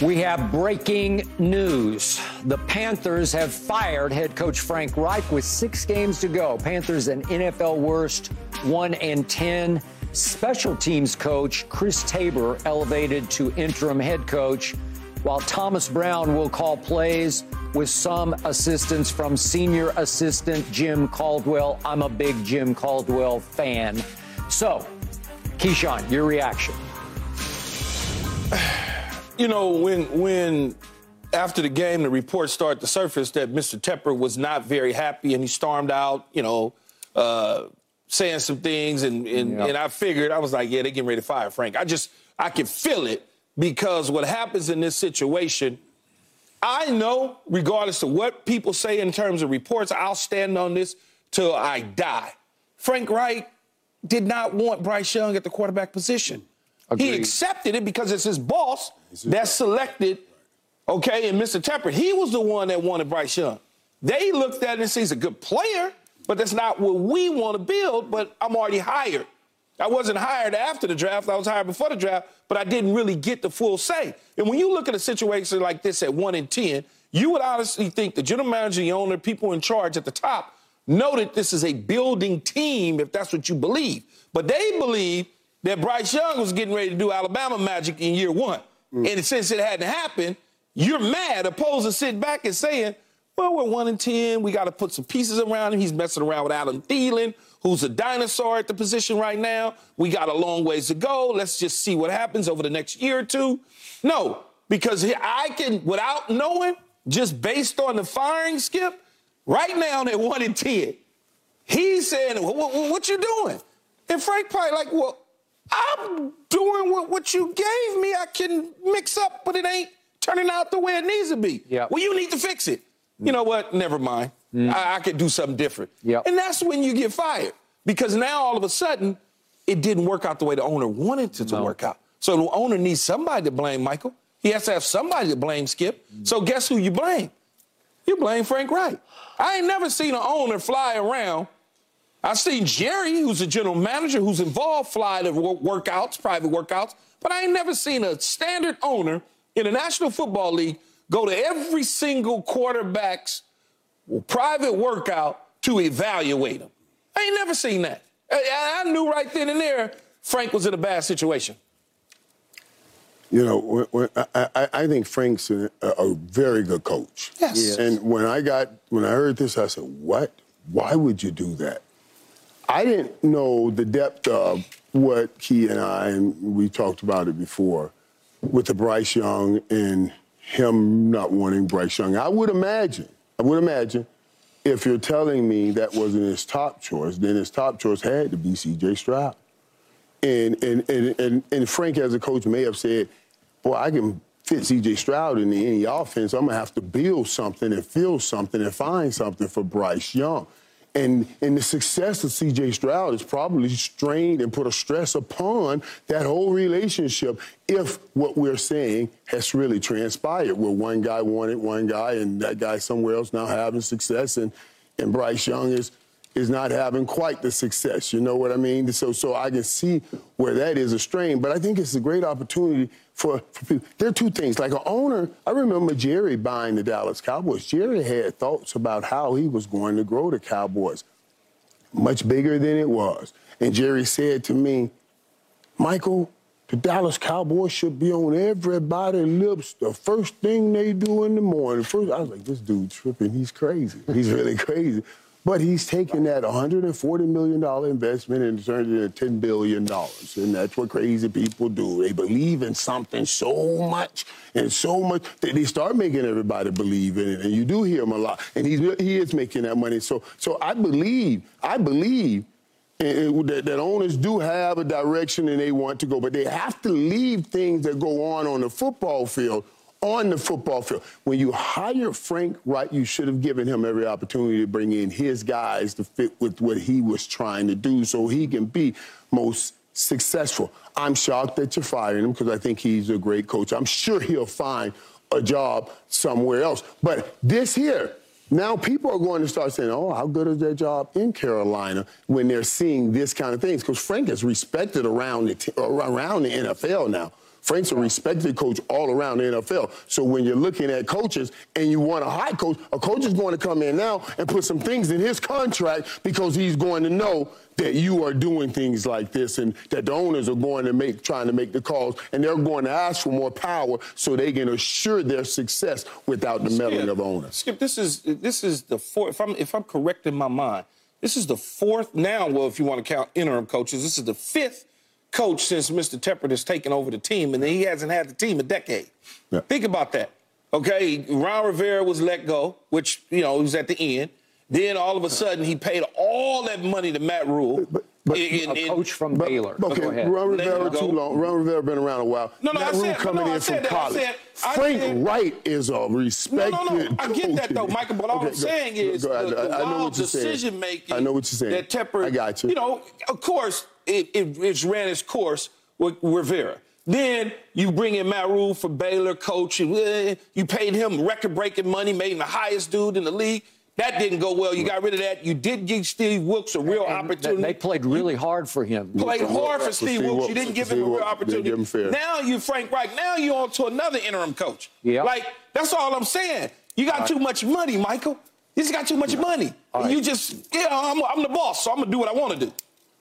We have breaking news. The Panthers have fired head coach Frank Reich with six games to go. Panthers an NFL worst 1 and 10. Special teams coach Chris Tabor elevated to interim head coach, while Thomas Brown will call plays with some assistance from senior assistant Jim Caldwell. I'm a big Jim Caldwell fan. So, Keyshawn, your reaction you know, when when after the game the reports start to surface that Mr. Tepper was not very happy and he stormed out, you know, uh, saying some things, and and, and I figured I was like, yeah, they're getting ready to fire Frank. I just I could feel it because what happens in this situation. I know, regardless of what people say in terms of reports, I'll stand on this till I die. Frank Reich did not want Bryce Young at the quarterback position. Agreed. He accepted it because it's his boss that selected, okay, and Mr. Tepper. He was the one that wanted Bryce Young. They looked at it and said he's a good player, but that's not what we want to build, but I'm already hired. I wasn't hired after the draft. I was hired before the draft, but I didn't really get the full say. And when you look at a situation like this at 1 in 10, you would honestly think the general manager, the owner, people in charge at the top know that this is a building team if that's what you believe. But they believe that Bryce Young was getting ready to do Alabama magic in year one. Mm. And since it hadn't happened, you're mad opposed to sitting back and saying, well, we're one in 10. We got to put some pieces around him. He's messing around with Adam Thielen, who's a dinosaur at the position right now. We got a long ways to go. Let's just see what happens over the next year or two. No, because I can, without knowing, just based on the firing skip, right now they're one in 10. He's saying, what, what, what you doing? And Frank probably like, well, I'm doing what, what you gave me. I can mix up, but it ain't turning out the way it needs to be. Yep. Well, you need to fix it. Mm. You know what? Never mind. Mm. I, I could do something different. Yep. And that's when you get fired. Because now all of a sudden, it didn't work out the way the owner wanted it to no. work out. So the owner needs somebody to blame Michael. He has to have somebody to blame Skip. Mm. So guess who you blame? You blame Frank Reich. I ain't never seen an owner fly around I've seen Jerry, who's a general manager, who's involved, fly to workouts, private workouts, but I ain't never seen a standard owner in the National Football League go to every single quarterback's private workout to evaluate him. I ain't never seen that. I, I knew right then and there Frank was in a bad situation. You know, when, I, I, think Frank's a, a, very good coach. Yes. yes. And when I got when I heard this, I said, "What? Why would you do that?" I didn't know the depth of what he and I, and we talked about it before, with the Bryce Young and him not wanting Bryce Young. I would imagine, I would imagine, if you're telling me that wasn't his top choice, then his top choice had to be C.J. Stroud. And, and, and, and, and Frank, as a coach, may have said, boy, I can fit C.J. Stroud in any offense. I'm going to have to build something and feel something and find something for Bryce Young. And, and the success of CJ Stroud is probably strained and put a stress upon that whole relationship if what we're saying has really transpired, where one guy wanted one guy and that guy somewhere else now having success and, and Bryce Young is is not having quite the success. You know what I mean? So so I can see where that is a strain, but I think it's a great opportunity for, for people. There are two things. Like an owner, I remember Jerry buying the Dallas Cowboys. Jerry had thoughts about how he was going to grow the Cowboys much bigger than it was. And Jerry said to me, Michael, the Dallas Cowboys should be on everybody's lips the first thing they do in the morning. First, I was like, this dude tripping. He's crazy. He's really crazy. But he's taken that $140 million investment and turned it into $10 billion. And that's what crazy people do. They believe in something so much and so much that they start making everybody believe in it. And you do hear him a lot. And he's, he is making that money. So, so I believe, I believe eh, eh, that, that owners do have a direction and they want to go, but they have to leave things that go on on the football field on the football field. When you hire Frank Reich, you should have given him every opportunity to bring in his guys to fit with what he was trying to do so he can be most successful. I'm shocked that you're firing him because I think he's a great coach. I'm sure he'll find a job somewhere else. But this here, now people are going to start saying, oh, how good is that job in Carolina when they're seeing this kind of things? Because Frank is respected around the, t- around the NFL now Frank's a respected coach all around the NFL. So when you're looking at coaches and you want a high coach, a coach is going to come in now and put some things in his contract because he's going to know that you are doing things like this and that the owners are going to make trying to make the calls and they're going to ask for more power so they can assure their success without the meddling of owners. Skip, this is this is the fourth. If I'm if I'm correct in my mind, this is the fourth now. Well, if you want to count interim coaches, this is the fifth coach since Mr. Tepper has taken over the team, and he hasn't had the team a decade. Yeah. Think about that. Okay, Ron Rivera was let go, which you know he was at the end. Then all of a sudden he paid all that money to Matt Rhule. But, but, in, a coach from but, Baylor. Okay, Ron Rivera too long. Ron Rivera been around a while. No, no, Matt I said, coming no, in from college. Said, Frank said, Wright is a respected. No, no, no. I get that though, Michael. But all okay, I'm saying go, is go, the, the I, I know what you're decision saying. making. I know what you're saying. That Tepper. I got you. You know, of course, it, it, it's ran its course with Rivera. Then you bring in Matt Rhule for Baylor coach. You, eh, you paid him record-breaking money, made him the highest dude in the league. That didn't go well. You got rid of that. You did give Steve Wilks a real and opportunity. They played really hard for him. Played hard for Steve, Wilks. You didn't give Steve him a real opportunity. Now you Frank Reich. Now you're on to another interim coach. Yeah. Like that's all I'm saying. You got too much money, Michael. You just got too much money. Right. You just, yeah, I'm, I'm the boss, so I'm gonna do what I want to do.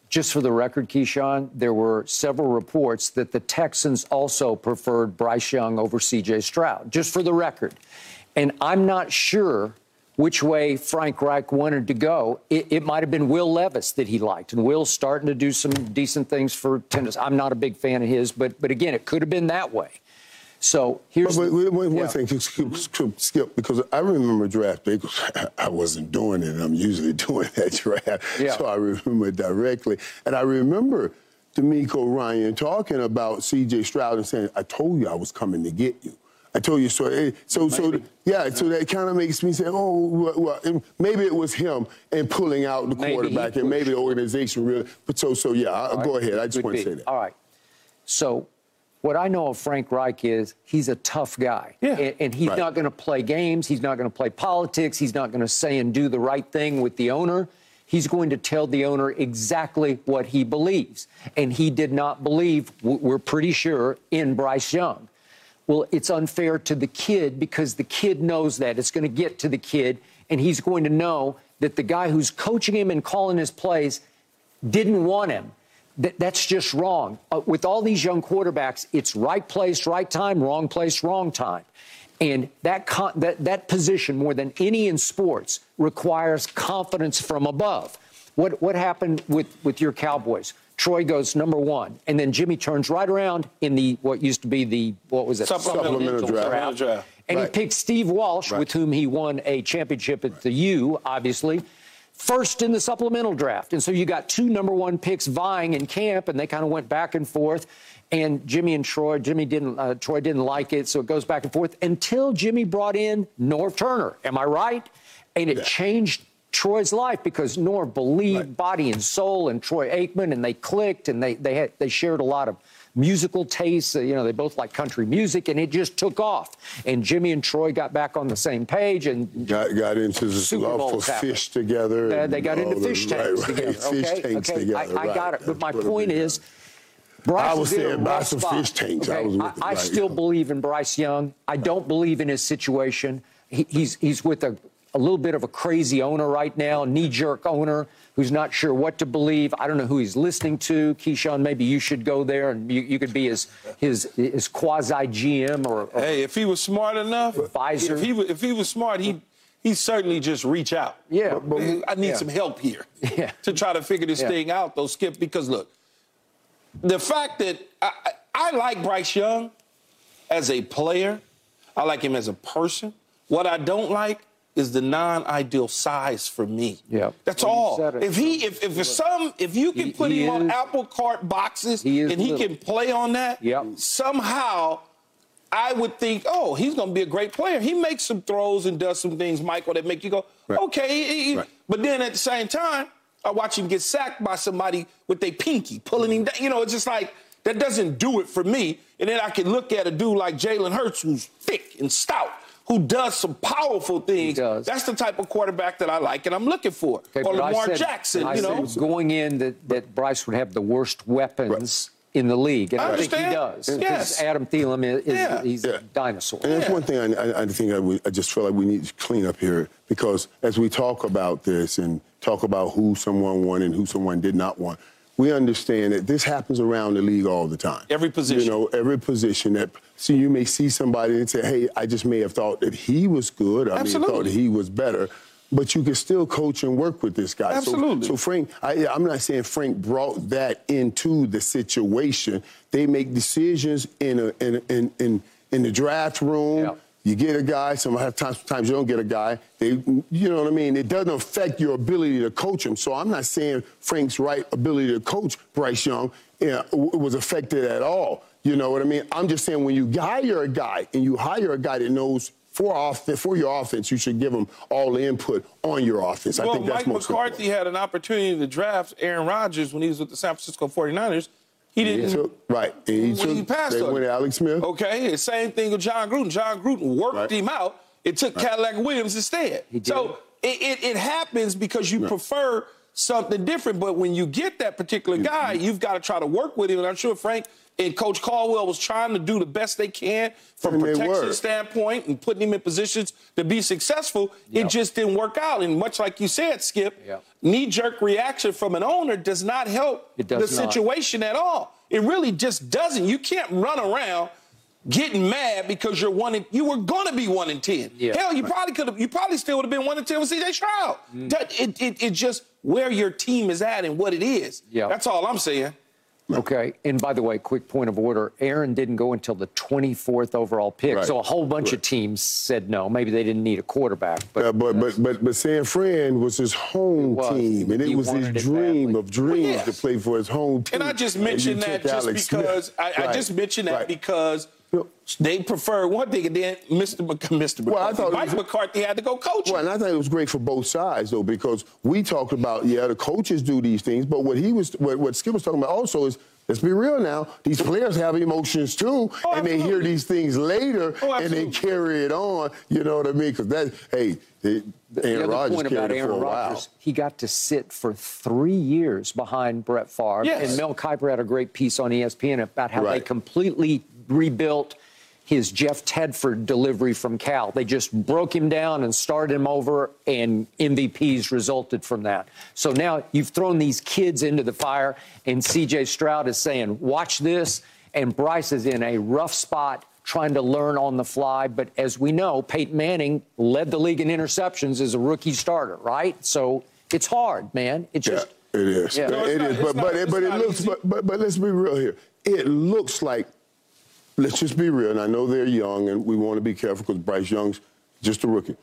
Just for the record, Keyshawn, there were several reports that the Texans also preferred Bryce Young over C.J. Stroud. Just for the record, and I'm not sure which way Frank Reich wanted to go. It, it might have been Will Levis that he liked, and Will's starting to do some decent things for tennis. I'm not a big fan of his, but but again, it could have been that way. So here's wait, wait, one thing, skip, skip, because I remember draft day. I wasn't doing it. I'm usually doing that draft, yeah. so I remember directly. And I remember DeMeco Ryan talking about C.J. Stroud and saying, "I told you I was coming to get you." I told you so. Eh, so, so yeah. So that kind of makes me say, oh, well, well maybe it was him and pulling out the maybe quarterback, and maybe the organization really. But so, so yeah. I'll right. Go ahead. I just want to say that. All right. So, what I know of Frank Reich is he's a tough guy, yeah. and, and he's right. not going to play games. He's not going to play politics. He's not going to say and do the right thing with the owner. He's going to tell the owner exactly what he believes, and he did not believe. We're pretty sure in Bryce Young. Well, it's unfair to the kid because the kid knows that. It's going to get to the kid, and he's going to know that the guy who's coaching him and calling his plays didn't want him. That, that's just wrong. Uh, with all these young quarterbacks, it's right place, right time, wrong place, wrong time. And that, con- that, that position, more than any in sports, requires confidence from above. What, what happened with, with your Cowboys? Troy goes number one, and then Jimmy turns right around in the what used to be the what was it supplemental, supplemental draft. draft. And right. he picks Steve Walsh, right. with whom he won a championship at the U, obviously, first in the supplemental draft. And so you got two number one picks vying in camp, and they kind of went back and forth. And Jimmy and Troy, Jimmy didn't, uh, Troy didn't like it, so it goes back and forth until Jimmy brought in Norv Turner. Am I right? And it yeah. changed Troy's life because Norv believed right. body and soul in Troy Aikman, and they clicked, and they they had they shared a lot of musical tastes. You know, they both like country music, and it just took off. And Jimmy and Troy got back on the same page and got, got into the love for happened. fish together. Uh, they got into fish tanks right, together. Fish okay? tanks okay. together. I, I got it. But my point is. Bryce I was saying buy some spot. fish tanks. Okay? I, I, I still believe in Bryce Young. I don't believe in his situation. He, he's he's with a a little bit of a crazy owner right now, knee jerk owner who's not sure what to believe. I don't know who he's listening to. Keyshawn, maybe you should go there and you, you could be his his his quasi GM or, or, Hey, if he was smart enough, advisor. If he was, if he was smart, he he certainly just reach out. Yeah, but, but I need yeah. some help here yeah. to try to figure this yeah. thing out, though, Skip. Because look, the fact that I, I like Bryce Young as a player, I like him as a person. What I don't like is the non-ideal size for me. Yeah, that's well, all. If he, if if some, if you can he, put he him is, on apple cart boxes he and he little. can play on that, yep. somehow. I would think, oh, he's going to be a great player. He makes some throws and does some things, Michael, that make you go, right. okay. Right. But then at the same time, I watch him get sacked by somebody with a pinky, pulling him mm-hmm. down. You know, it's just like, that doesn't do it for me. And then I can look at a dude like Jalen Hurts who's thick and stout who does some powerful things. That's the type of quarterback that I like and I'm looking for. Okay, or Lamar said, Jackson, I you know. going in that, that Bryce would have the worst weapons. Right in the league, and I I, think he does. because Yes. Adam Thielen is, is Yeah. he's Yeah. a dinosaur. And that's Yeah. one thing I, I, I think I, would- I just feel like we need to clean up here because as we talk about this and talk about who someone won and who someone did not want, we understand that this happens around the league all the time. Every position. You know, every position that see you may see somebody and say, "Hey, I just may have thought that he was good. I may have thought he was better." But you can still coach and work with this guy. So- Absolutely. So, Frank, I, I'm not saying Frank brought that into the situation. They make decisions in a in in in, in the draft room. Yeah. You get a guy. Sometimes, sometimes you don't get a guy. They, you know what I mean. It doesn't affect your ability to coach him. So I'm not saying Frank's right ability to coach Bryce Young yeah, w- was affected at all. You know what I mean? I'm just saying when you hire a guy and you hire a guy that knows for off for your offense, you should give him all the input on your offense. I well, think that's Mike most McCarthy important. had an opportunity to draft Aaron Rodgers when he was with the San Francisco 49ers. He didn't. Took- right. And he when took, he passed they on went to Alex Smith. Okay, the same thing with Jon Gruden. Jon Gruden worked Right. him out. It took Cadillac Williams instead. He did. So it, it, it happens because you prefer something different. But when you get that particular guy, you've got to try to work with him. And I'm sure Frank and Coach Caldwell was trying to do the best they can from And a protection standpoint and putting him in positions to be successful. Yep. It just didn't work out. And much like you said, Skip, Yep. knee-jerk reaction from an owner does not help It the not. situation at all. It really just doesn't. You can't run around getting mad because you're one. In, you were going to be one in ten. Yeah. Hell, you probably could have. You probably still would have been one in ten with C.J. Stroud. Mm. It, it, it just where your team is at and what it is. Yeah. That's all I'm saying. Okay. And by the way, quick point of order Aaron didn't go until the 24th overall pick. Right. So a whole bunch of teams said no. Maybe they didn't need a quarterback. But, Uh, but but but but San Fran was his home was. team, and it He was his it dream badly. of dreams Well, yes. to play for his home team. And I just you mentioned that just Alex because Smith. I, I just mentioned that Right. because Yep. They prefer one thing, and then Mr. Mc, Mr. McCarthy, Well, I thought Mike was- McCarthy had to go coach. him. Well, and I think it was great for both sides though, because we talked about yeah, the coaches do these things, but what he was what, what Skip was talking about also is. Let's be real now. These players have emotions too, Oh, and they hear these things later, Oh, and they carry it on. You know what I mean? Because that, hey, they, the Aaron Rodgers point carried about it for Aaron a while. Rodgers, he got to sit for three years behind Brett Favre. Yes. And Mel Kiper had a great piece on ESPN about how they completely rebuilt his Jeff Tedford delivery from Cal. They just broke him down and started him over, and MVPs resulted from that. So now you've thrown these kids into the fire, and CJ Stroud is saying, Watch this. And Bryce is in a rough spot trying to learn on the fly. But as we know, Peyton Manning led the league in interceptions as a rookie starter, right? So it's hard, man. It's Yeah, just. it is. Yeah. No, it's it not- is. But not- but it, but it looks. But, but but let's be real here. It looks like. Let's just be real. And I know they're young, and we want to be careful because Bryce Young's just a rookie.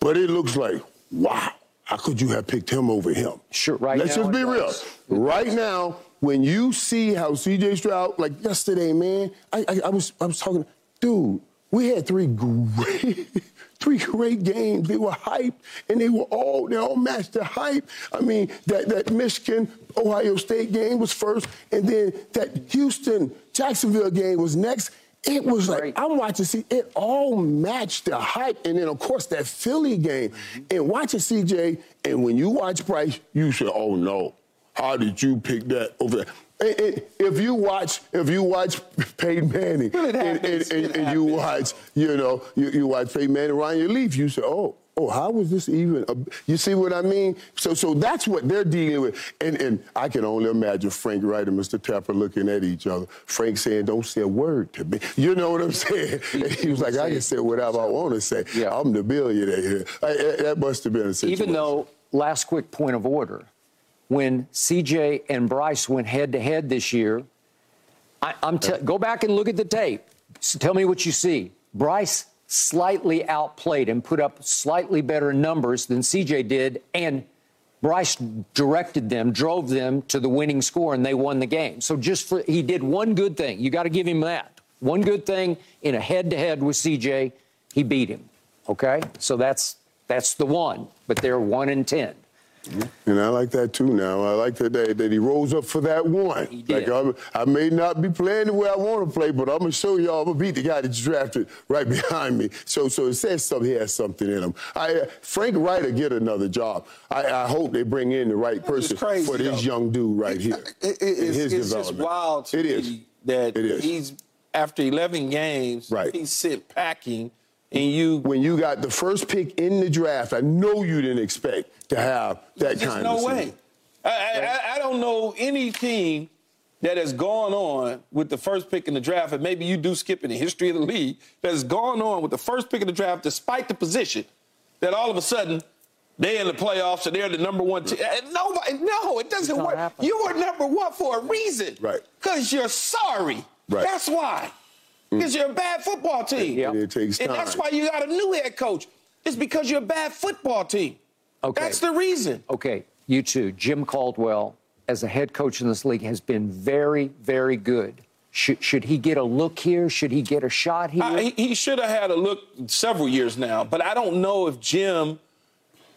But it looks like, wow, how could you have picked him over him? Sure, right Let's now just be real. Right now, when you see how C.J. Stroud, like yesterday, man, I, I, I was I was talking, dude. We had three great, three great games. They were hyped, and they were all they all matched the hype. I mean, that that Michigan Ohio State game was first, and then that Houston Jacksonville game was next. It was like I'm watching. See, it all matched the hype, and then of course that Philly game, and watching CJ. And when you watch Bryce, you say, "Oh no, how did you pick that over there?" If you watch, if you watch Peyton Manning, and, and, and, and you watch, you know, you, you watch Peyton Manning, Ryan Leaf, you say, "Oh, oh, how was this even?" A, you see what I mean? So, so that's what they're dealing with, and and I can only imagine Frank Reich and Mr. Tepper looking at each other. Frank saying, "Don't say a word to me." You know what I'm saying? And he was like, "I can say whatever I want to say. Yeah. I'm the billionaire here." I- that must have been a situation. Even though, last quick point of order, when CJ and Bryce went head to head this year, I, I'm te- go back and look at the tape. S- tell me what you see. Bryce slightly outplayed and put up slightly better numbers than CJ did, and Bryce directed them, drove them to the winning score, and they won the game. So just for he did one good thing. You got to give him that. One good thing in a head-to-head with CJ, he beat him. Okay, so that's that's the one. But they're one in ten. And I like that too now. I like that, that, that he rose up for that one. He did. Like I, I may not be playing the way I want to play, but I'm gonna show y'all I'm gonna beat the guy that's drafted right behind me. So so it says something he has something in him. I uh, Frank Reich will get another job. I, I hope they bring in the right person crazy, for this though. young dude right here. It- it- in it's, his it's just wild to It me is. that It is. he's after 11 games, Right. he's sent packing, and you when you got the first pick in the draft, I know you didn't expect to have that kind no of way. season. I, I, I don't know any team that has gone on with the first pick in the draft, and maybe you do skip in the history of the league, that has gone on with the first pick in the draft despite the position, that all of a sudden they're in the playoffs and they're the number one team. And Nobody, no, it doesn't work. happening. You were number one for a reason. Right. Because you're sorry. Right. That's why. Mm. Because you're a bad football team. Yeah. And it takes And that's why you got a new head coach. It's because you're a bad football team. Okay. That's the reason. Okay, you too. Jim Caldwell, as a head coach in this league, has been very, very good. Should, should he get a look here? Should he get a shot here? I, he, he should have had a look several years now, but I don't know if Jim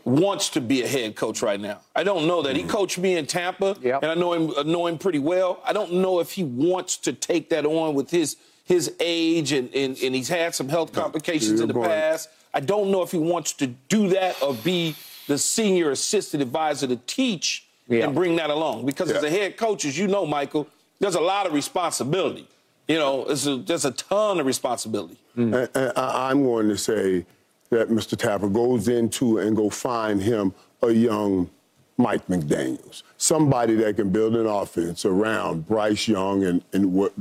wants to be a head coach right now. I don't know that. He mm. coached me in Tampa, Yep. and I know him I know him pretty well. I don't know if he wants to take that on with his his age and, and, and he's had some health complications you're in the going- past. I don't know if he wants to do that or be the senior assistant advisor to teach Yeah. and bring that along. Because as a head coach, as you know, Michael, there's a lot of responsibility. You know, it's a, there's a ton of responsibility. Mm. And- and I- I'm going to say that Mr. Tepper goes into and go find him a young Mike McDaniels, somebody that can build an offense around Bryce Young and, and, what,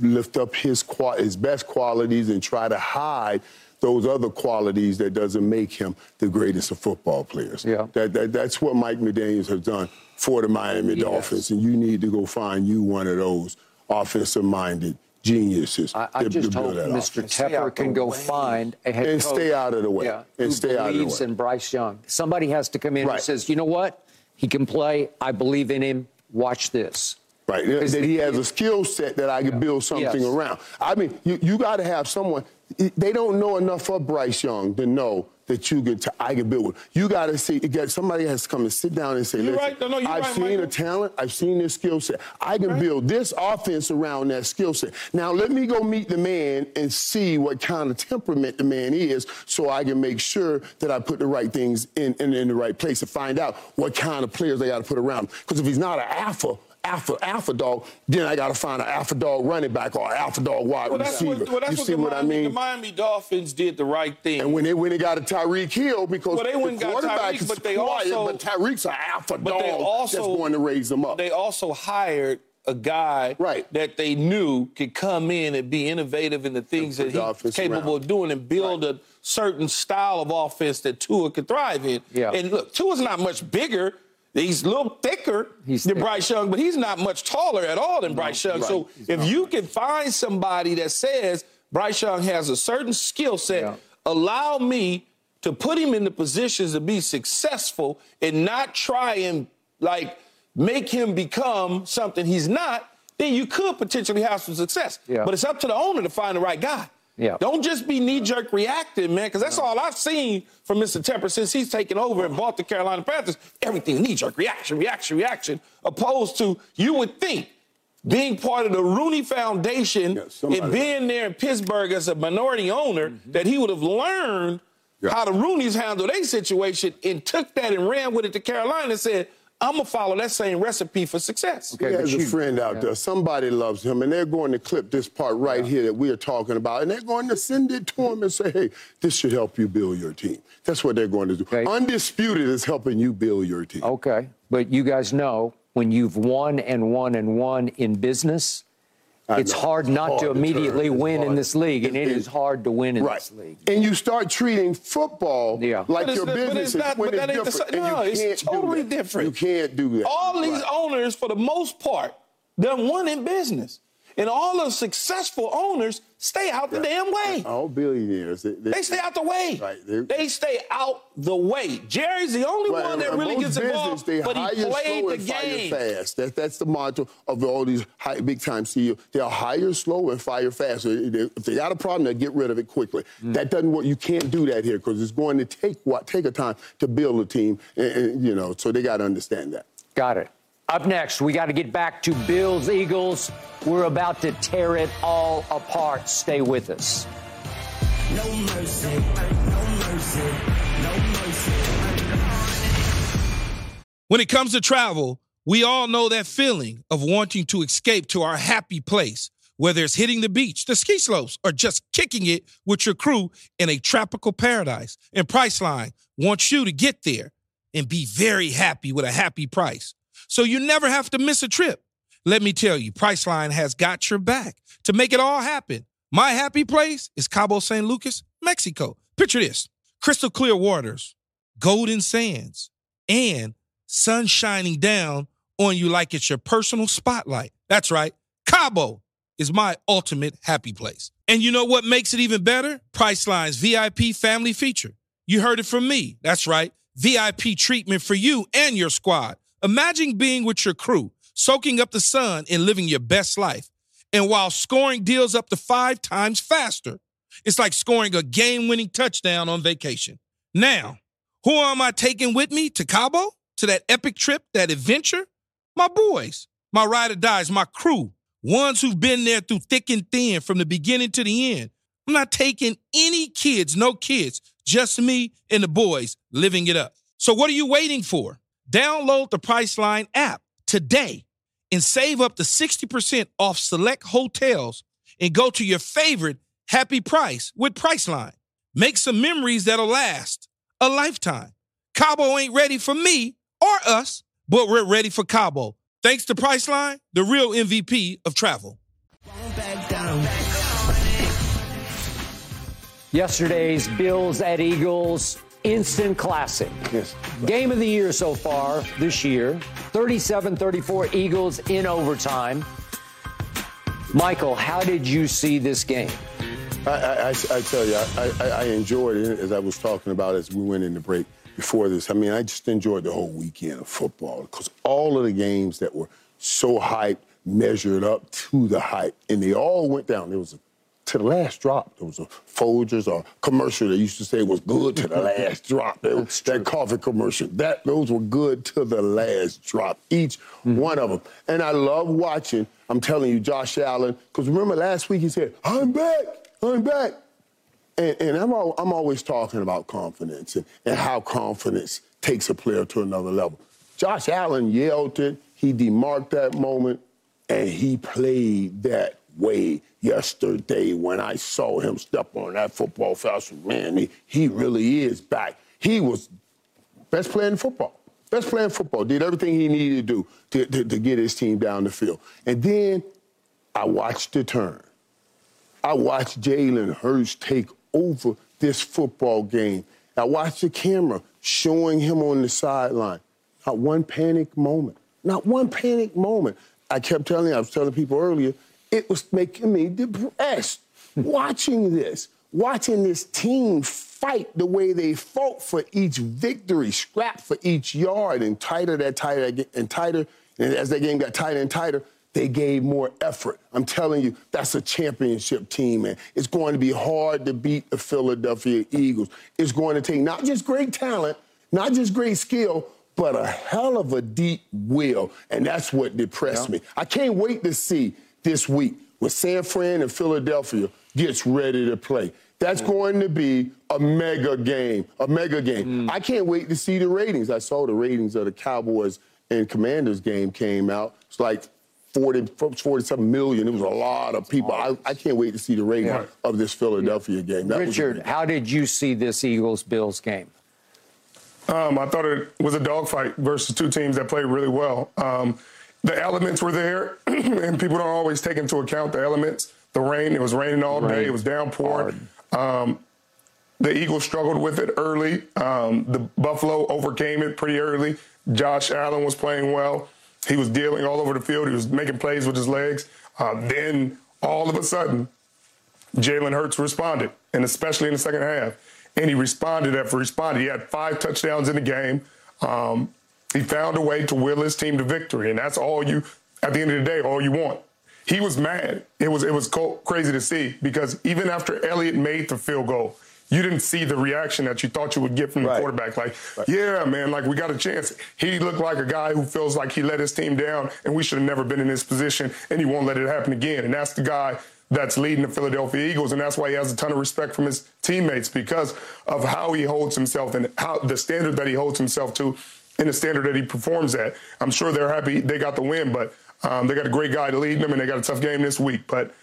lift up his his best qualities and try to hide those other qualities that doesn't make him the greatest of football players. Yeah. That, that, that's what Mike McDaniels has done for the Miami Yes. Dolphins, and you need to go find you one of those offensive-minded geniuses I, I to- just to hope that Mr. offense. Tepper can go way. find a head And coach. stay out of the way. Yeah, And who stay out of the believes way. in Bryce Young. Somebody has to come in and says, you know what? He can play. I believe in him. Watch this. Right, Because that he has a skill set that I can build something Yes. around. I mean, you, you got to have someone. They don't know enough of Bryce Young to know that you get to I can build with. You got to see. Got, somebody has to come and sit down and say, "Listen, right. No, no, I've right, seen Michael. the talent. I've seen this skill set. I can Right. build this offense around that skill set. Now let me go meet the man and see what kind of temperament the man is, so I can make sure that I put the right things in in, in the right place to find out what kind of players they got to put around. Because if he's not an alpha alpha alpha dog, then I got to find an alpha dog running back or an alpha dog wide Well, that's receiver. what, well, that's you what see what I mean? The Miami Dolphins did the right thing. and when they when they got a Tyreek Hill because Well, they went the got quarterback Tyreek, is but they quiet, also- but Tyreek's an alpha but dog they also that's going to raise them up. They also hired a guy Right. that they knew could come in and be innovative in the things that he's capable of doing and build a certain style of offense that Tua could thrive in. Yeah. And look, Tua's not much bigger. He's a little thicker He's than thick. Bryce Young, but he's not much taller at all than Bryce Young. right. So He's if you can find somebody that says Bryce Young has a certain skill set, Yeah. allow me to put him in the positions to be successful and not try and like make him become something he's not, then you could potentially have some success. Yeah. But it's up to the owner to find the right guy. Yeah. Don't just be knee-jerk reacting, man, because that's all I've seen from Mr. Tepper since he's taken over and bought the Carolina Panthers. Everything knee-jerk reaction, reaction, reaction, opposed to you would think being part of the Rooney Foundation Yeah, and being there in Pittsburgh as a minority owner, mm-hmm. that he would have learned Yeah. how the Rooney's handled their situation and took that and ran with it to Carolina and said, I'm gonna follow that same recipe for success. He Okay, has but a friend out yeah. there. Somebody loves him, and they're going to clip this part right here that we are talking about, and they're going to send it to him and say, "Hey, this should help you build your team." That's what they're going to do. Okay. Undisputed is helping you build your team. Okay. But you guys know when you've won and won and won in business, I it's know. hard It's not hard to to immediately turn. It's win in this league, and It- it it- is hard to win in Right. this league. And you start treating football Yeah. like But your not- business is not- when but it's ain't the different. no, you it's can't do totally that. different. You can't do that. All these Right. owners, for the most part, done won in business. And all the successful owners stay out the damn way. All billionaires. They, they, they stay out the way. Right. They stay out the way. Jerry's the only right, one that really gets involved, they but he played the game. Fire fast. That, that's the motto of all these high, big-time CEOs. They'll hire slow and fire fast. If they got a problem, they'll get rid of it quickly. Mm. That doesn't work. You can't do that here because it's going to take what take a time to build a team, and, and you know. So they got to understand that. Got it. Up next, we got to get back to Bills Eagles. We're about to tear it all apart. Stay with us. No mercy, no mercy, no mercy. When it comes to travel, we all know that feeling of wanting to escape to our happy place, whether it's hitting the beach, the ski slopes, or just kicking it with your crew in a tropical paradise. And Priceline wants you to get there and be very happy with a happy price so you never have to miss a trip. Let me tell you, Priceline has got your back to make it all happen. My happy place is Cabo San Lucas, Mexico. Picture this crystal clear waters, golden sands, and sun shining down on you like it's your personal spotlight. That's right, Cabo is my ultimate happy place. And you know what makes it even better? Priceline's VIP family feature. You heard it from me. That's right, VIP treatment for you and your squad. Imagine being with your crew, soaking up the sun and living your best life. And while scoring deals up to five times faster, it's like scoring a game winning touchdown on vacation. Now, who am I taking with me to Cabo? To that epic trip, that adventure? My boys, my ride or dies, my crew, ones who've been there through thick and thin from the beginning to the end. I'm not taking any kids, no kids, just me and the boys living it up. So what are you waiting for? Download the Priceline app today and save up to 60% off select hotels and go to your favorite happy price with Priceline. Make some memories that'll last a lifetime. Cabo ain't ready for me or us, but we're ready for Cabo. Thanks to Priceline, the real MVP of travel. Yesterday's Bills at Eagles instant classic. Yes. Game of the year so far this year 37 34 Eagles in overtime. Michael, how did you see this game? I, I, I tell you, I, I, enjoyed it as I was talking about as we went in the break before this. I mean, I just enjoyed the whole weekend of football because all of the games that were so hyped measured up to the hype, and they all went down. There was a to the last drop. There was a Folgers or commercial that used to say was good to the last drop. Was, that coffee commercial. That those were good to the last drop. Each mm-hmm. one of them. And I love watching. I'm telling you, Josh Allen. Because remember last week he said, "I'm back. I'm back." And, and I'm all, I'm always talking about confidence and, and how confidence takes a player to another level. Josh Allen yelled it. He demarked that moment, and he played that way yesterday when I saw him step on that football field. Man, he, he really is back. He was best player in football. Best player in football. Did everything he needed to do to, to, to get his team down the field. And then I watched the turn. I watched Jalen Hurts take over this football game. I watched the camera showing him on the sideline. Not one panic moment. Not one panic moment. I kept telling, I was telling people earlier, it was making me depressed watching this, watching this team fight the way they fought for each victory, scrap for each yard, and tighter that tighter and tighter. And as that game got tighter and tighter, they gave more effort. I'm telling you, that's a championship team, man. It's going to be hard to beat the Philadelphia Eagles. It's going to take not just great talent, not just great skill, but a hell of a deep will. And that's what depressed yeah. me. I can't wait to see this week when San Fran and Philadelphia gets ready to play. That's mm. going to be a mega game, a mega game. Mm. I can't wait to see the ratings. I saw the ratings of the Cowboys and Commanders game came out. It's like 40, 47 million. It was a lot of people. I, I can't wait to see the ratings yeah. of this Philadelphia yeah. game. That Richard, how did you see this Eagles Bills game? Um, I thought it was a dogfight versus two teams that played really well. Um, the elements were there, and people don't always take into account the elements. The rain, it was raining all rain. day, it was downpouring. Um, the Eagles struggled with it early. Um, the Buffalo overcame it pretty early. Josh Allen was playing well. He was dealing all over the field. He was making plays with his legs. Uh, then all of a sudden, Jalen Hurts responded, and especially in the second half. And he responded after responded. He had five touchdowns in the game. Um, he found a way to will his team to victory, and that's all you. At the end of the day, all you want. He was mad. It was it was crazy to see because even after Elliott made the field goal, you didn't see the reaction that you thought you would get from the right. quarterback. Like, right. yeah, man, like we got a chance. He looked like a guy who feels like he let his team down, and we should have never been in this position, and he won't let it happen again. And that's the guy that's leading the Philadelphia Eagles, and that's why he has a ton of respect from his teammates because of how he holds himself and how the standard that he holds himself to, and the standard that he performs at. I'm sure they're happy they got the win, but um, they got a great guy leading them, and they got a tough game this week. But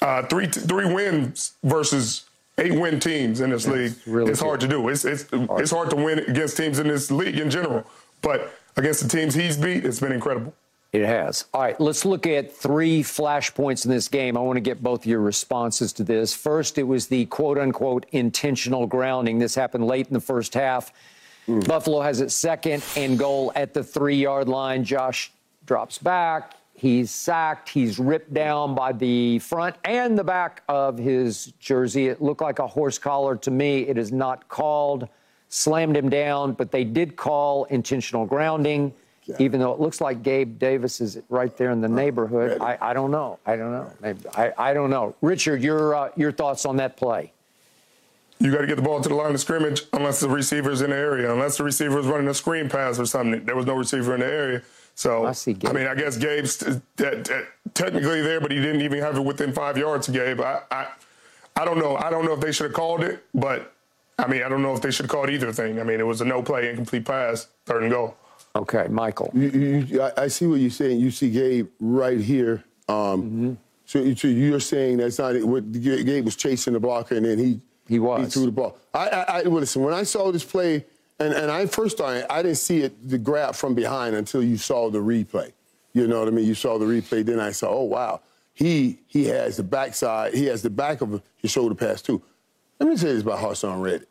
uh, three three wins versus eight win teams in this league really it's hard to do. It's it's hard. it's hard to win against teams in this league in general, but against the teams he's beat, it's been incredible. It has. All right, let's look at three flashpoints in this game. I want to get both your responses to this. First, it was the quote unquote intentional grounding. This happened late in the first half. Mm. Buffalo has its second and goal at the three yard line. Josh drops back. He's sacked. He's ripped down by the front and the back of his jersey. It looked like a horse collar to me. It is not called. Slammed him down, but they did call intentional grounding. Yeah. Even though it looks like Gabe Davis is right there in the neighborhood, I, I, don't know. I don't know. Maybe, I, I don't know. Richard, your uh, your thoughts on that play? You got to get the ball to the line of scrimmage unless the receiver's in the area. Unless the receiver is running a screen pass or something, there was no receiver in the area. So I, see Gabe. I mean, I guess Gabe's t- t- t- technically there, but he didn't even have it within five yards of Gabe. I, I, I don't know. I don't know if they should have called it, but I mean, I don't know if they should have called either thing. I mean, it was a no play, incomplete pass, third and goal. Okay, Michael. You, you, I see what you're saying. You see Gabe right here. Um, mm-hmm. so, so, you're saying that's not what Gabe was chasing the blocker and then he he was he threw the ball. I, I, I listen. When I saw this play, and, and I first started, I didn't see it the grab from behind until you saw the replay. You know what I mean? You saw the replay, then I saw, oh wow, he he has the backside, he has the back of his shoulder pass too. Let me say this about Haason Reddick.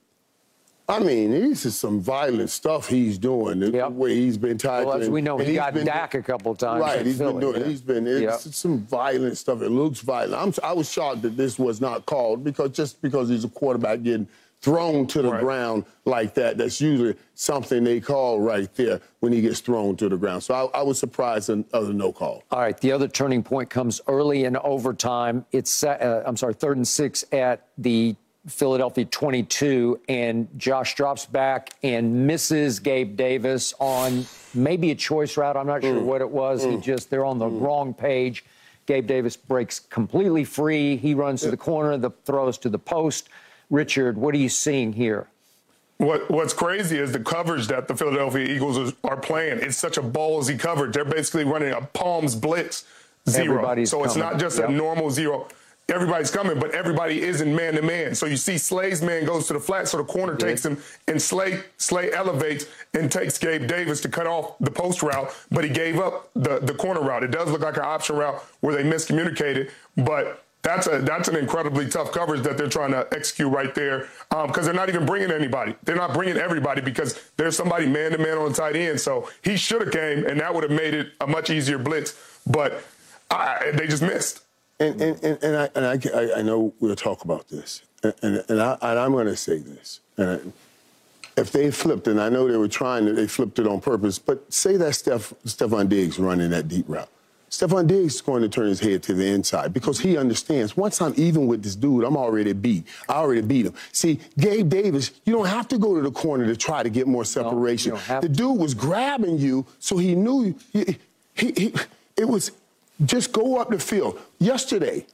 I mean, this is some violent stuff he's doing. The yep. way he's been tied Well, as we know, he got been, Dak a couple times. Right, he's Philly, been doing. Yeah. He's been. It's, yep. it's, some violent stuff. It looks violent. I'm, i was shocked that this was not called because just because he's a quarterback getting thrown to the right. ground like that, that's usually something they call right there when he gets thrown to the ground. So I, I was surprised at the no call. All right, the other turning point comes early in overtime. It's uh, I'm sorry, third and six at the Philadelphia 22, and Josh drops back and misses Gabe Davis on maybe a choice route. I'm not sure mm. what it was. Mm. He just, they're on the mm. wrong page. Gabe Davis breaks completely free. He runs to the corner, the throws to the post. Richard, what are you seeing here? What, what's crazy is the coverage that the Philadelphia Eagles are playing. It's such a ballsy coverage. They're basically running a palms blitz zero. Everybody's so it's not just yep. a normal zero everybody's coming, but everybody isn't man to man. So you see Slay's man goes to the flat, so the corner takes him, and Slay Slay elevates and takes Gabe Davis to cut off the post route, but he gave up the, the corner route. It does look like an option route where they miscommunicated, but that's a that's an incredibly tough coverage that they're trying to execute right there because um, they're not even bringing anybody. They're not bringing everybody because there's somebody man to man on the tight end. So he should have came, and that would have made it a much easier blitz. But I, they just missed. And, and, and, and, I, and I, I know we'll talk about this. And, and, and, I, and I'm going to say this. And if they flipped, and I know they were trying to, they flipped it on purpose, but say that Steph, Stefon Diggs running that deep route. Stefon Diggs is going to turn his head to the inside because he understands once I'm even with this dude, I'm already beat. I already beat him. See, Gabe Davis, you don't have to go to the corner to try to get more separation. No, the dude was grabbing you, so he knew he, he, he, it was just go up the field. Yesterday,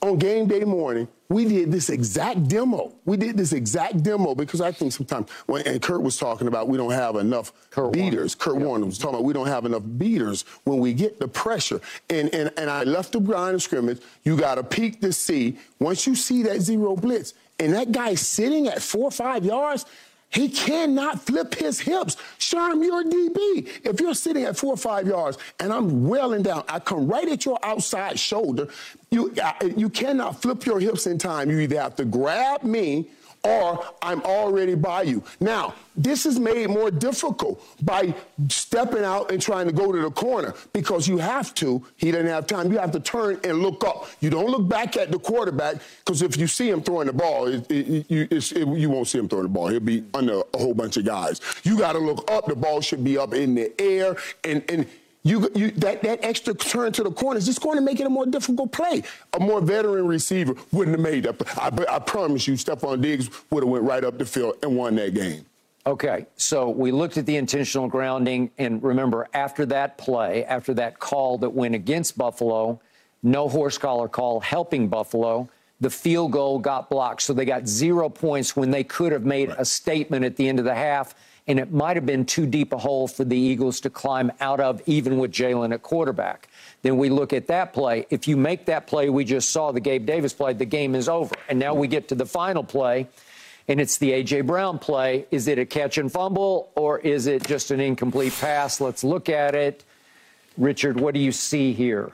on game day morning, we did this exact demo. We did this exact demo because I think sometimes when and Kurt was talking about we don't have enough Kurt beaters. Warner. Kurt yep. Warner was talking about we don't have enough beaters when we get the pressure. And and and I left the line of scrimmage. You got to peek to see once you see that zero blitz and that guy sitting at four or five yards. He cannot flip his hips. Sherm, you're DB. If you're sitting at four or five yards and I'm welling down, I come right at your outside shoulder. You, you cannot flip your hips in time. You either have to grab me or I'm already by you. Now, this is made more difficult by stepping out and trying to go to the corner because you have to. He doesn't have time. You have to turn and look up. You don't look back at the quarterback because if you see him throwing the ball, it, it, it, you won't see him throwing the ball. He'll be under a whole bunch of guys. You got to look up. The ball should be up in the air and and you, you, that, that extra turn to the corner is just going to make it a more difficult play. A more veteran receiver wouldn't have made that. I, I promise you, Stefon Diggs would have went right up the field and won that game. Okay, so we looked at the intentional grounding, and remember, after that play, after that call that went against Buffalo, no horse collar call helping Buffalo. The field goal got blocked, so they got zero points when they could have made right. a statement at the end of the half and it might have been too deep a hole for the Eagles to climb out of, even with Jalen at quarterback. Then we look at that play. If you make that play we just saw, the Gabe Davis play, the game is over. And now we get to the final play, and it's the A.J. Brown play. Is it a catch and fumble, or is it just an incomplete pass? Let's look at it. Richard, what do you see here?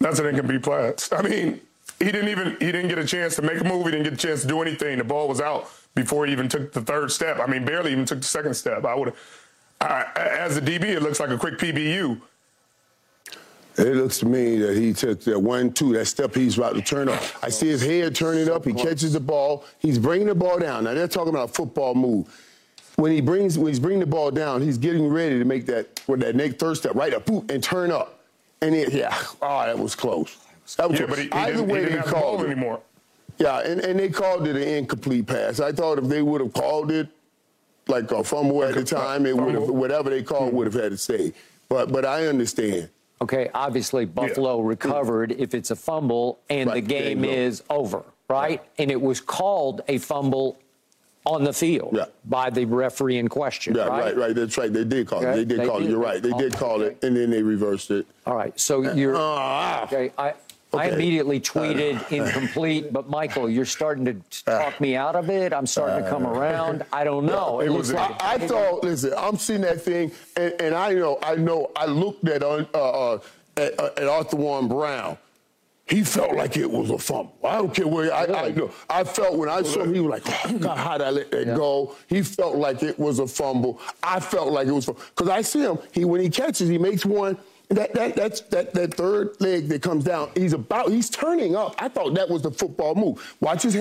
That's an incomplete pass. I mean, he didn't even he didn't get a chance to make a move. He didn't get a chance to do anything. The ball was out before he even took the third step. I mean, barely even took the second step. I would, as a DB, it looks like a quick PBU. It looks to me that he took that one, two, that step he's about to turn up. I see his head turning up. He catches the ball. He's bringing the ball down. Now they're talking about a football move. When he brings, when he's bringing the ball down, he's getting ready to make that, with that next third step, right up, and turn up. And it, yeah, oh, that was close. That was yeah, close. but he, he Either way, he didn't have the ball anymore. Yeah, and, and they called it an incomplete pass. I thought if they would have called it like a fumble at the time, it would have whatever they called would have had to stay. But but I understand. Okay, obviously Buffalo yeah. recovered if it's a fumble and right. the game is over, right? And it was called a fumble on the field yeah. by the referee in question. Yeah, right, right, right. That's right. They did call okay. it. They did they call did, it. You're right. They did call it, and then they reversed it. All right. So you're uh, okay. I, Okay. I immediately tweeted uh, incomplete, but Michael, you're starting to talk me out of it. I'm starting to come around. I don't know. It, it looks like I, I thought. Listen, I'm seeing that thing, and, and, I know, I know, I looked at uh, uh, at, uh, at Arthur Warren Brown. He felt like it was a fumble. I don't care where I, I know. I felt when I saw him, he was like, oh, God, how'd I let that yeah. go? He felt like it was a fumble. I felt like it was because I see him. He when he catches, he makes one that, that, that's, that, that third leg that comes down, he's about, he's turning up. I thought that was the football move. Watch his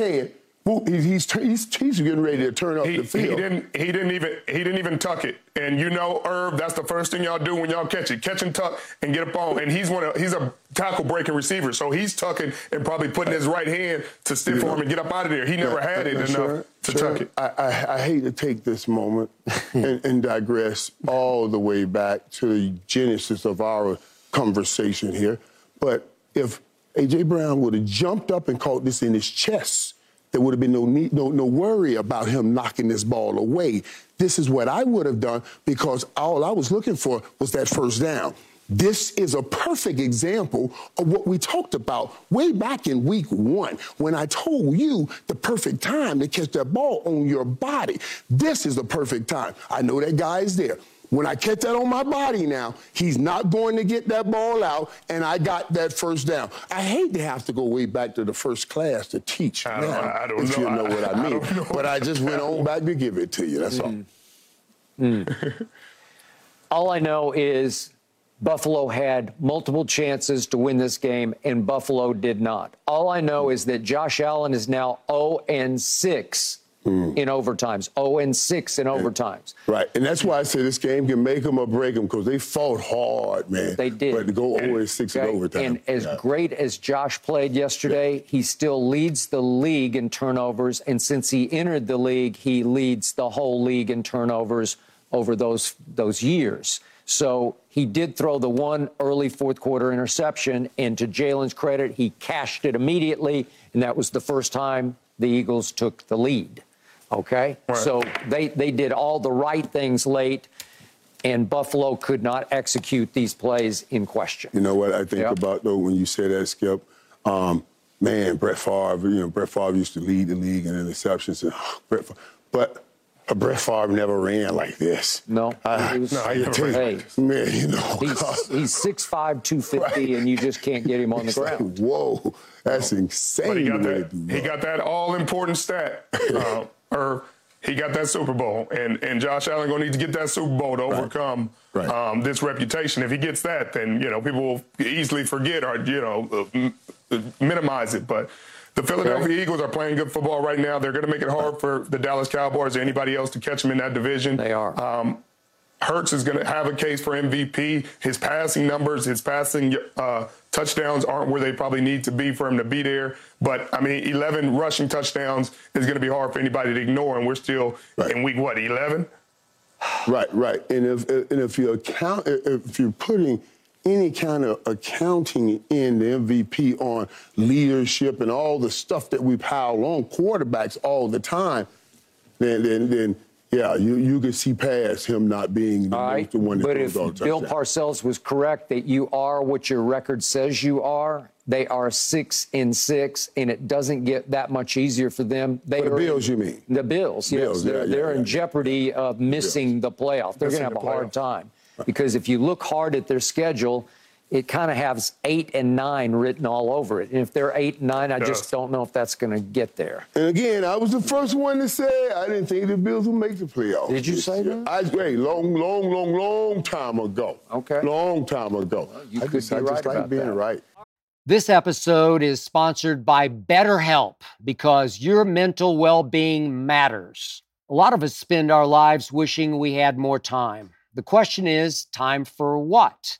hand. He's, he's, he's, getting ready to turn up he, the field. He didn't, he didn't even he didn't even tuck it. And you know, Irv, that's the first thing y'all do when y'all catch it. Catch and tuck and get up on. And he's one of he's a tackle breaking receiver. So he's tucking and probably putting his right hand to stiff yeah. arm and get up out of there. He never yeah, had it enough sure, to sure. tuck it. I, I, I, hate to take this moment and, and digress all the way back to the genesis of our conversation here. But if A.J. Brown would have jumped up and caught this in his chest, there would have been no need, no, no worry about him knocking this ball away. This is what I would have done because all I was looking for was that first down. This is a perfect example of what we talked about way back in week one when I told you the perfect time to catch that ball on your body. This is the perfect time. I know that guy is there. When I catch that on my body now, he's not going to get that ball out, and I got that first down. I hate to have to go way back to the first class to teach I now, I don't if know. you know what I mean. I but I just went on back to give it to you. That's mm. all. Mm. all I know is Buffalo had multiple chances to win this game, and Buffalo did not. All I know is that Josh Allen is now 0 and 6 mm. in overtimes, 0 and 6 in overtimes. Right. And that's why I say this game can make them or break them because they fought hard, man. They did. But to go 0 and 6 okay. in overtime. And as yeah. great as Josh played yesterday, yeah. he still leads the league in turnovers. And since he entered the league, he leads the whole league in turnovers over those those years. So he did throw the one early fourth quarter interception, and to Jalen's credit, he cashed it immediately, and that was the first time the Eagles took the lead. Okay? Right. So they, they did all the right things late, and Buffalo could not execute these plays in question. You know what I think yep. about, though, when you say that, Skip? Um, man, Brett Favre, you know, Brett Favre used to lead the league in interceptions. And, Brett Favre, but a Brett Favre never ran like this. No. I, was, no, I hey, man, you know. He's, he's 6'5", 250, right. and you just can't get him on the ground. Like, whoa, that's insane. But he got that, he got that all-important stat. uh, or he got that Super Bowl, and, and Josh Allen going to need to get that Super Bowl to overcome right. Right. Um, this reputation. If he gets that, then, you know, people will easily forget or, you know, uh, minimize it. But – the Philadelphia Eagles are playing good football right now. They're going to make it hard for the Dallas Cowboys or anybody else to catch them in that division. They are. Um, Hurts is going to have a case for MVP. His passing numbers, his passing uh, touchdowns aren't where they probably need to be for him to be there. But I mean, 11 rushing touchdowns is going to be hard for anybody to ignore, and we're still right. in week what 11. Right, right. And if and if you account if you're putting any kind of accounting in the MVP on leadership and all the stuff that we pile on quarterbacks all the time, then then then yeah, you, you can see past him not being the, right. the one that But if Bill Parcells was correct that you are what your record says you are, they are six and six, and it doesn't get that much easier for them. They the Bills, you mean? The Bills, Bills yes. They're, yeah, they're yeah, in jeopardy of missing the playoff. They're going to have a hard time because if you look hard at their schedule, it kind of has eight and nine written all over it. And if they're eight and nine, I just don't know if that's going to get there. And again, I was the first one to say I didn't think the Bills would make the playoffs. Did you say that? I hey, long, long, long, long time ago. Okay. Long time ago. Well, you I could just, be I right just like about being that. right. This episode is sponsored by BetterHelp because your mental well being matters. A lot of us spend our lives wishing we had more time. The question is time for what?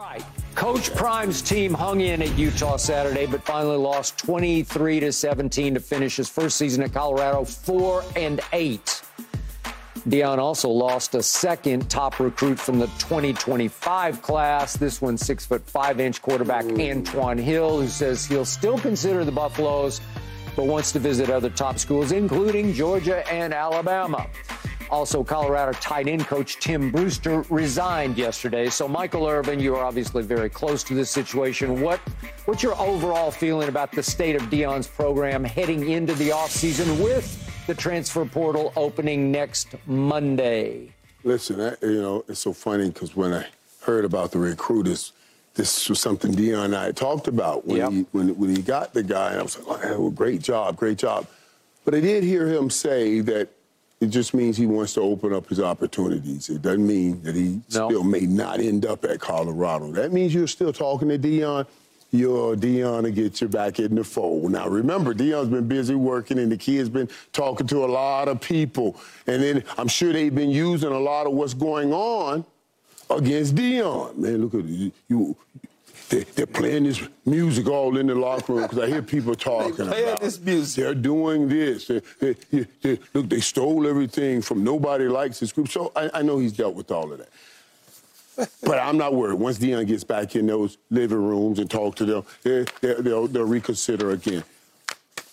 Right. Coach Prime's team hung in at Utah Saturday, but finally lost 23 to 17 to finish his first season at Colorado, four and eight. Deion also lost a second top recruit from the 2025 class. This one, six foot five inch quarterback Antoine Hill, who says he'll still consider the Buffaloes, but wants to visit other top schools, including Georgia and Alabama. Also, Colorado tight end coach Tim Brewster resigned yesterday. So, Michael Irvin, you are obviously very close to this situation. What, what's your overall feeling about the state of Deion's program heading into the offseason with the transfer portal opening next Monday? Listen, I, you know, it's so funny because when I heard about the recruiters, this was something Deion and I talked about when, yep. he, when, when he got the guy. And I was like, oh, well, great job, great job. But I did hear him say that it just means he wants to open up his opportunities. It doesn't mean that he no. still may not end up at Colorado. That means you're still talking to Deion. You're Deion to get you back in the fold. Now remember, Deion's been busy working, and the kid's been talking to a lot of people. And then I'm sure they've been using a lot of what's going on against Deion. Man, look at you. They, are playing this music all in the locker room because I hear people talking they about this music. They're doing this. They, they, look, they stole everything from nobody likes this group. So I, I know he's dealt with all of that. but I'm not worried. Once Deion gets back in those living rooms and talk to them, they, will they'll reconsider again.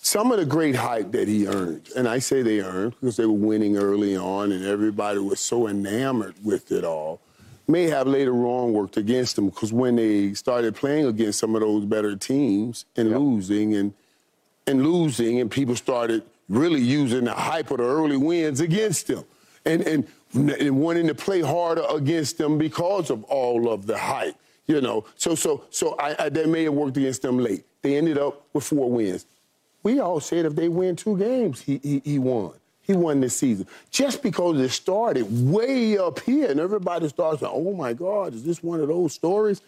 Some of the great hype that he earned, and I say they earned because they were winning early on and everybody was so enamored with it all may have later on worked against them because when they started playing against some of those better teams and yep. losing and and losing and people started really using the hype of the early wins against them. And, and, and wanting to play harder against them because of all of the hype. You know, so so so I, I, that may have worked against them late. They ended up with four wins. We all said if they win two games, he, he, he won. He won this season. Just because it started way up here and everybody starts saying, oh my God, is this one of those stories?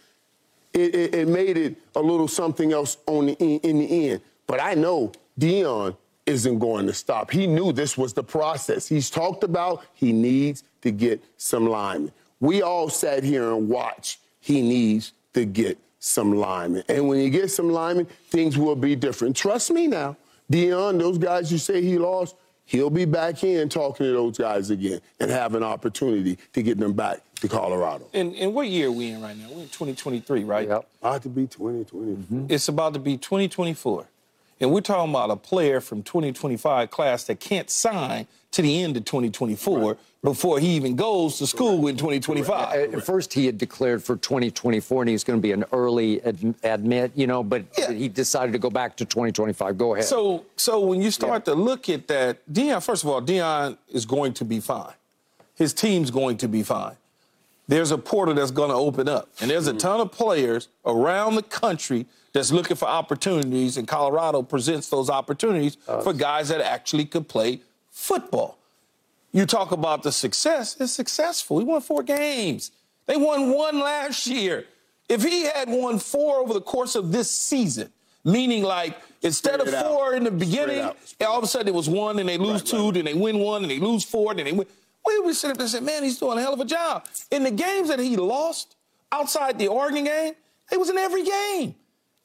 It, it, it made it a little something else on the, in, the end. But I know Deion isn't going to stop. He knew this was the process. He's talked about he needs to get some linemen. We all sat here and watched he needs to get some linemen. And when he gets some linemen, things will be different. Trust me now, Deion, those guys you say he lost, he'll be back in talking to those guys again and have an opportunity to get them back to Colorado. And, and what year are we in right now? We're in 2023, right? Yep. About to be 2020. Mm-hmm. It's about to be 2024. And we're talking about a player from 2025 class that can't sign to the end of 2024 right. before he even goes to school right. in 2025. Right. At first, he had declared for 2024, and he was going to be an early ad- admit, you know, but yeah. he decided to go back to 2025. Go ahead. So, so when you start yeah. to look at that, Deion, first of all, Deion is going to be fine. His team's going to be fine. There's a portal that's going to open up, and there's a mm-hmm. ton of players around the country that's looking for opportunities, and Colorado presents those opportunities uh, for guys that actually could play football. You talk about the success, it's successful. He won four games. They won one last year. If he had won four over the course of this season, meaning like instead of four out. in the beginning, all of a sudden it was one and they lose right, two, right. then they win one and they lose four, then they win. We would sit up there and say, man, he's doing a hell of a job. In the games that he lost outside the Oregon game, he was in every game.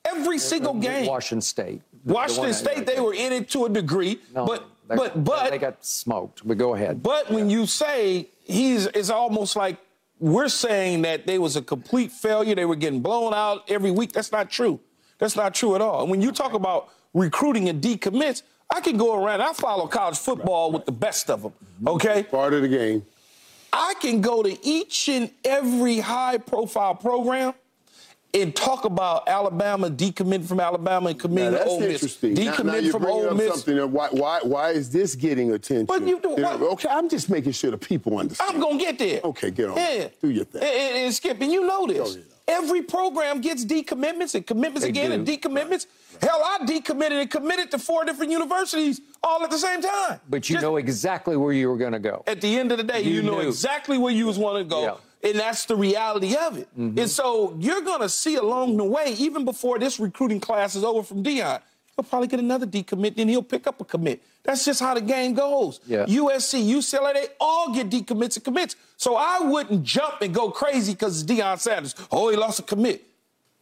Every single game. Washington State. Washington State, they were in it to a degree, no. but they, but but they got smoked. But go ahead. But when you say he's, it's almost like we're saying that they was a complete failure. They were getting blown out every week. That's not true. That's not true at all. And when you talk about recruiting and decommits, I can go around. I follow college football with the best of them. Mm-hmm. Okay. Part of the game. I can go to each and every high-profile program and talk about Alabama decommitting from Alabama and committing now, to Ole Miss. Decommitting from Ole Miss. Something why, why, why is this getting attention? But you, what, okay, I'm just making sure the people understand. I'm gonna get there. Okay, get on. Yeah, do your thing. And, and, Skip, and you know this. Oh, Every program gets decommitments and commitments they again do. and decommitments. Right. Hell, I decommitted and committed to four different universities all at the same time. But you Just, know exactly where you were going to go. At the end of the day, you, you know exactly where you was want to go. Yeah and that's the reality of it. Mm-hmm. And so you're going to see along the way, even before this recruiting class is over from Deion, he'll probably get another decommit, then he'll pick up a commit. That's just how the game goes. Yeah. USC, UCLA, they all get decommits and commits. So I wouldn't jump and go crazy because it's Deion Sanders. Oh, he lost a commit.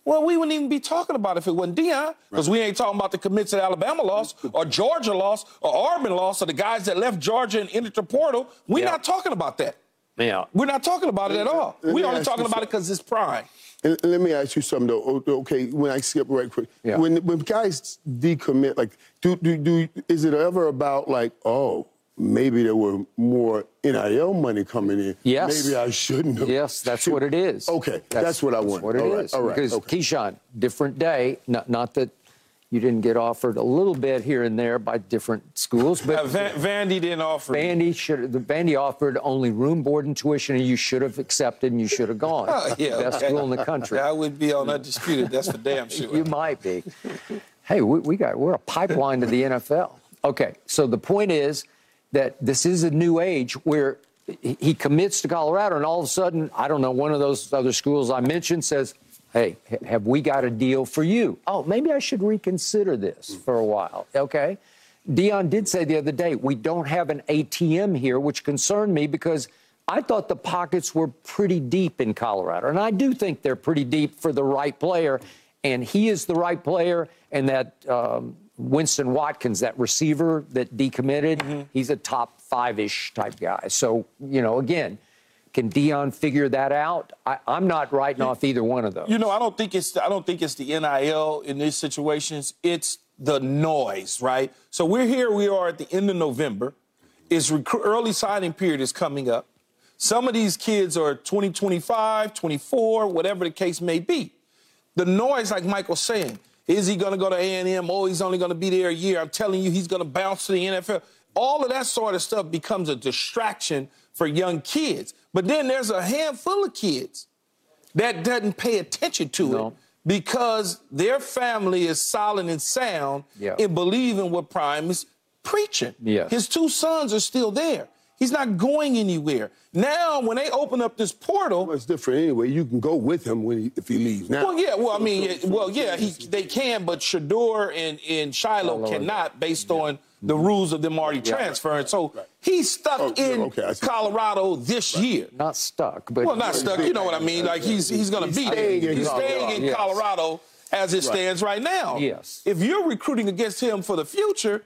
Well, we wouldn't even be talking about it if it wasn't Deion, because right. we ain't talking about the commits that Alabama lost, or Georgia lost, or Auburn lost, or the guys that left Georgia and entered the portal. We're yeah. not talking about that. Yeah. We're not talking about it at all. We're only talking about it because it's prime. And let me ask you something though. Oh, oh, okay, when I skip right quick, yeah. when when guys decommit, like, do do do is it ever about like, oh, maybe there were more NIL money coming in. Yes. Maybe I shouldn't have. Yes, that's what it is. Okay, that's, that's what I want. What it all is. Right, all right. Because okay. Keyshawn, different day. Not not that you didn't get offered a little bit here and there by different schools, but Van- Vandy didn't offer. Vandy should. The Vandy offered only room, board, and tuition, and you should have accepted, and you should have gone. Oh, yeah, best okay. school in the country. I would be on undisputed. That's for damn sure. you might be. Hey, we, we got we're a pipeline to the NFL. Okay, so the point is that this is a new age where he commits to Colorado, and all of a sudden, I don't know, one of those other schools I mentioned says, hey, have we got a deal for you? Oh, maybe I should reconsider this for a while. Okay. Deion did say the other day, we don't have an ATM here, which concerned me because I thought the pockets were pretty deep in Colorado. And I do think they're pretty deep for the right player. And he is the right player. And that um, Winston Watkins, that receiver that decommitted, mm-hmm. he's a top five ish type guy. So, you know, again, can Deion figure that out? I, am not writing off either one of those. You know, I don't think it's I don't think it's the NIL in these situations. It's the noise, right? So we're here. We are at the end of November. Is rec- early signing period is coming up. Some of these kids are 20, 25, 24, whatever the case may be. The noise, like Michael's saying, Is he going to go to A&M? Oh, he's only going to be there a year. I'm telling you, he's going to bounce to the NFL. All of that sort of stuff becomes a distraction for young kids. But then there's a handful of kids that doesn't pay attention to No. it because their family is solid and sound Yeah. in believing what Prime is preaching. Yes. His two sons are still there. He's not going anywhere. Now, when they open up this portal, Well, it's different anyway. You can go with him when he, if he leaves now. well, yeah, well, I mean, it- well, yeah, he, they can, but Shedeur and, and Shiloh cannot based on the rules of them already transferring. So he's stuck Oh, yeah, in okay, Colorado this year. Not stuck, but Well, not stuck. You know what I mean? Like he's he's going to He's be there. staying in He's Colorado. staying in Yes. Colorado as it stands right now. Yes. If you're recruiting against him for the future,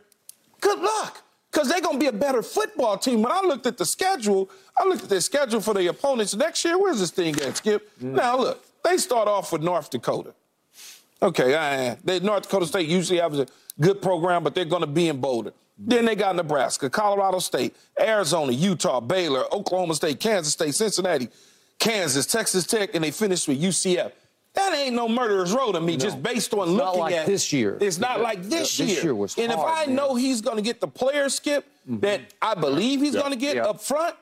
good luck. Because they're going to be a better football team. When I looked at the schedule, I looked at their schedule for the opponents next year. Where's this thing at, Skip? Now, look, they start off with North Dakota. Okay, uh, they, North Dakota State usually has a good program, but they're going to be in Boulder. Then they got Nebraska, Colorado State, Arizona, Utah, Baylor, Oklahoma State, Kansas State, Cincinnati, Kansas, Texas Tech, and they finished with UCF. That ain't no murderer's row to me, just based on looking like at this year. It's not like this Yeah, year. this year was and if I man. know he's going to get the player skip that mm-hmm. I believe he's Yeah. going to get Yeah. up front,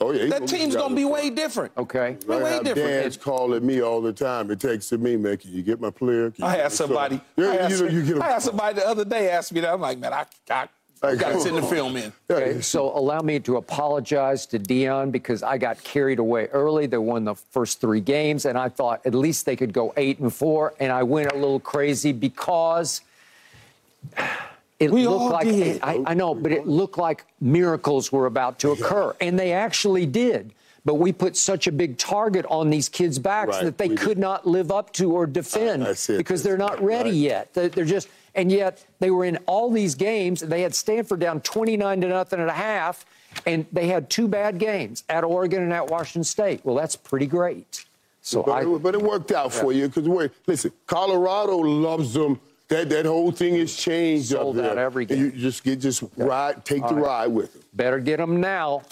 oh, yeah, that team's going to be way different. okay. Way, I way have different. dads calling me all the time. It takes to me, man. Can you get my player? Can I get had somebody. Yeah, I, had you know, some- you get. I had somebody the other day ask me that. I'm like, man, I, I, I got to send the film in. Okay, so allow me to apologize to Deion because I got carried away early. They won the first three games, and I thought at least they could go eight and four, and I went a little crazy because it We looked all like did. I, I know, but it looked like miracles were about to occur, and they actually did. But we put such a big target on these kids' backs Right, that they we could did. not live up to or defend I see it. because they're not ready Right. yet. They- They're just, and yet they were in all these games. They had Stanford down 29 to nothing and a half, and they had two bad games at Oregon and at Washington State. Well, that's pretty great. So But, I, it, but it worked out for you because wait, listen, Colorado loves them. That that whole thing has changed Sold up there. out every And You just get just ride, take the right. ride with them. better get them now.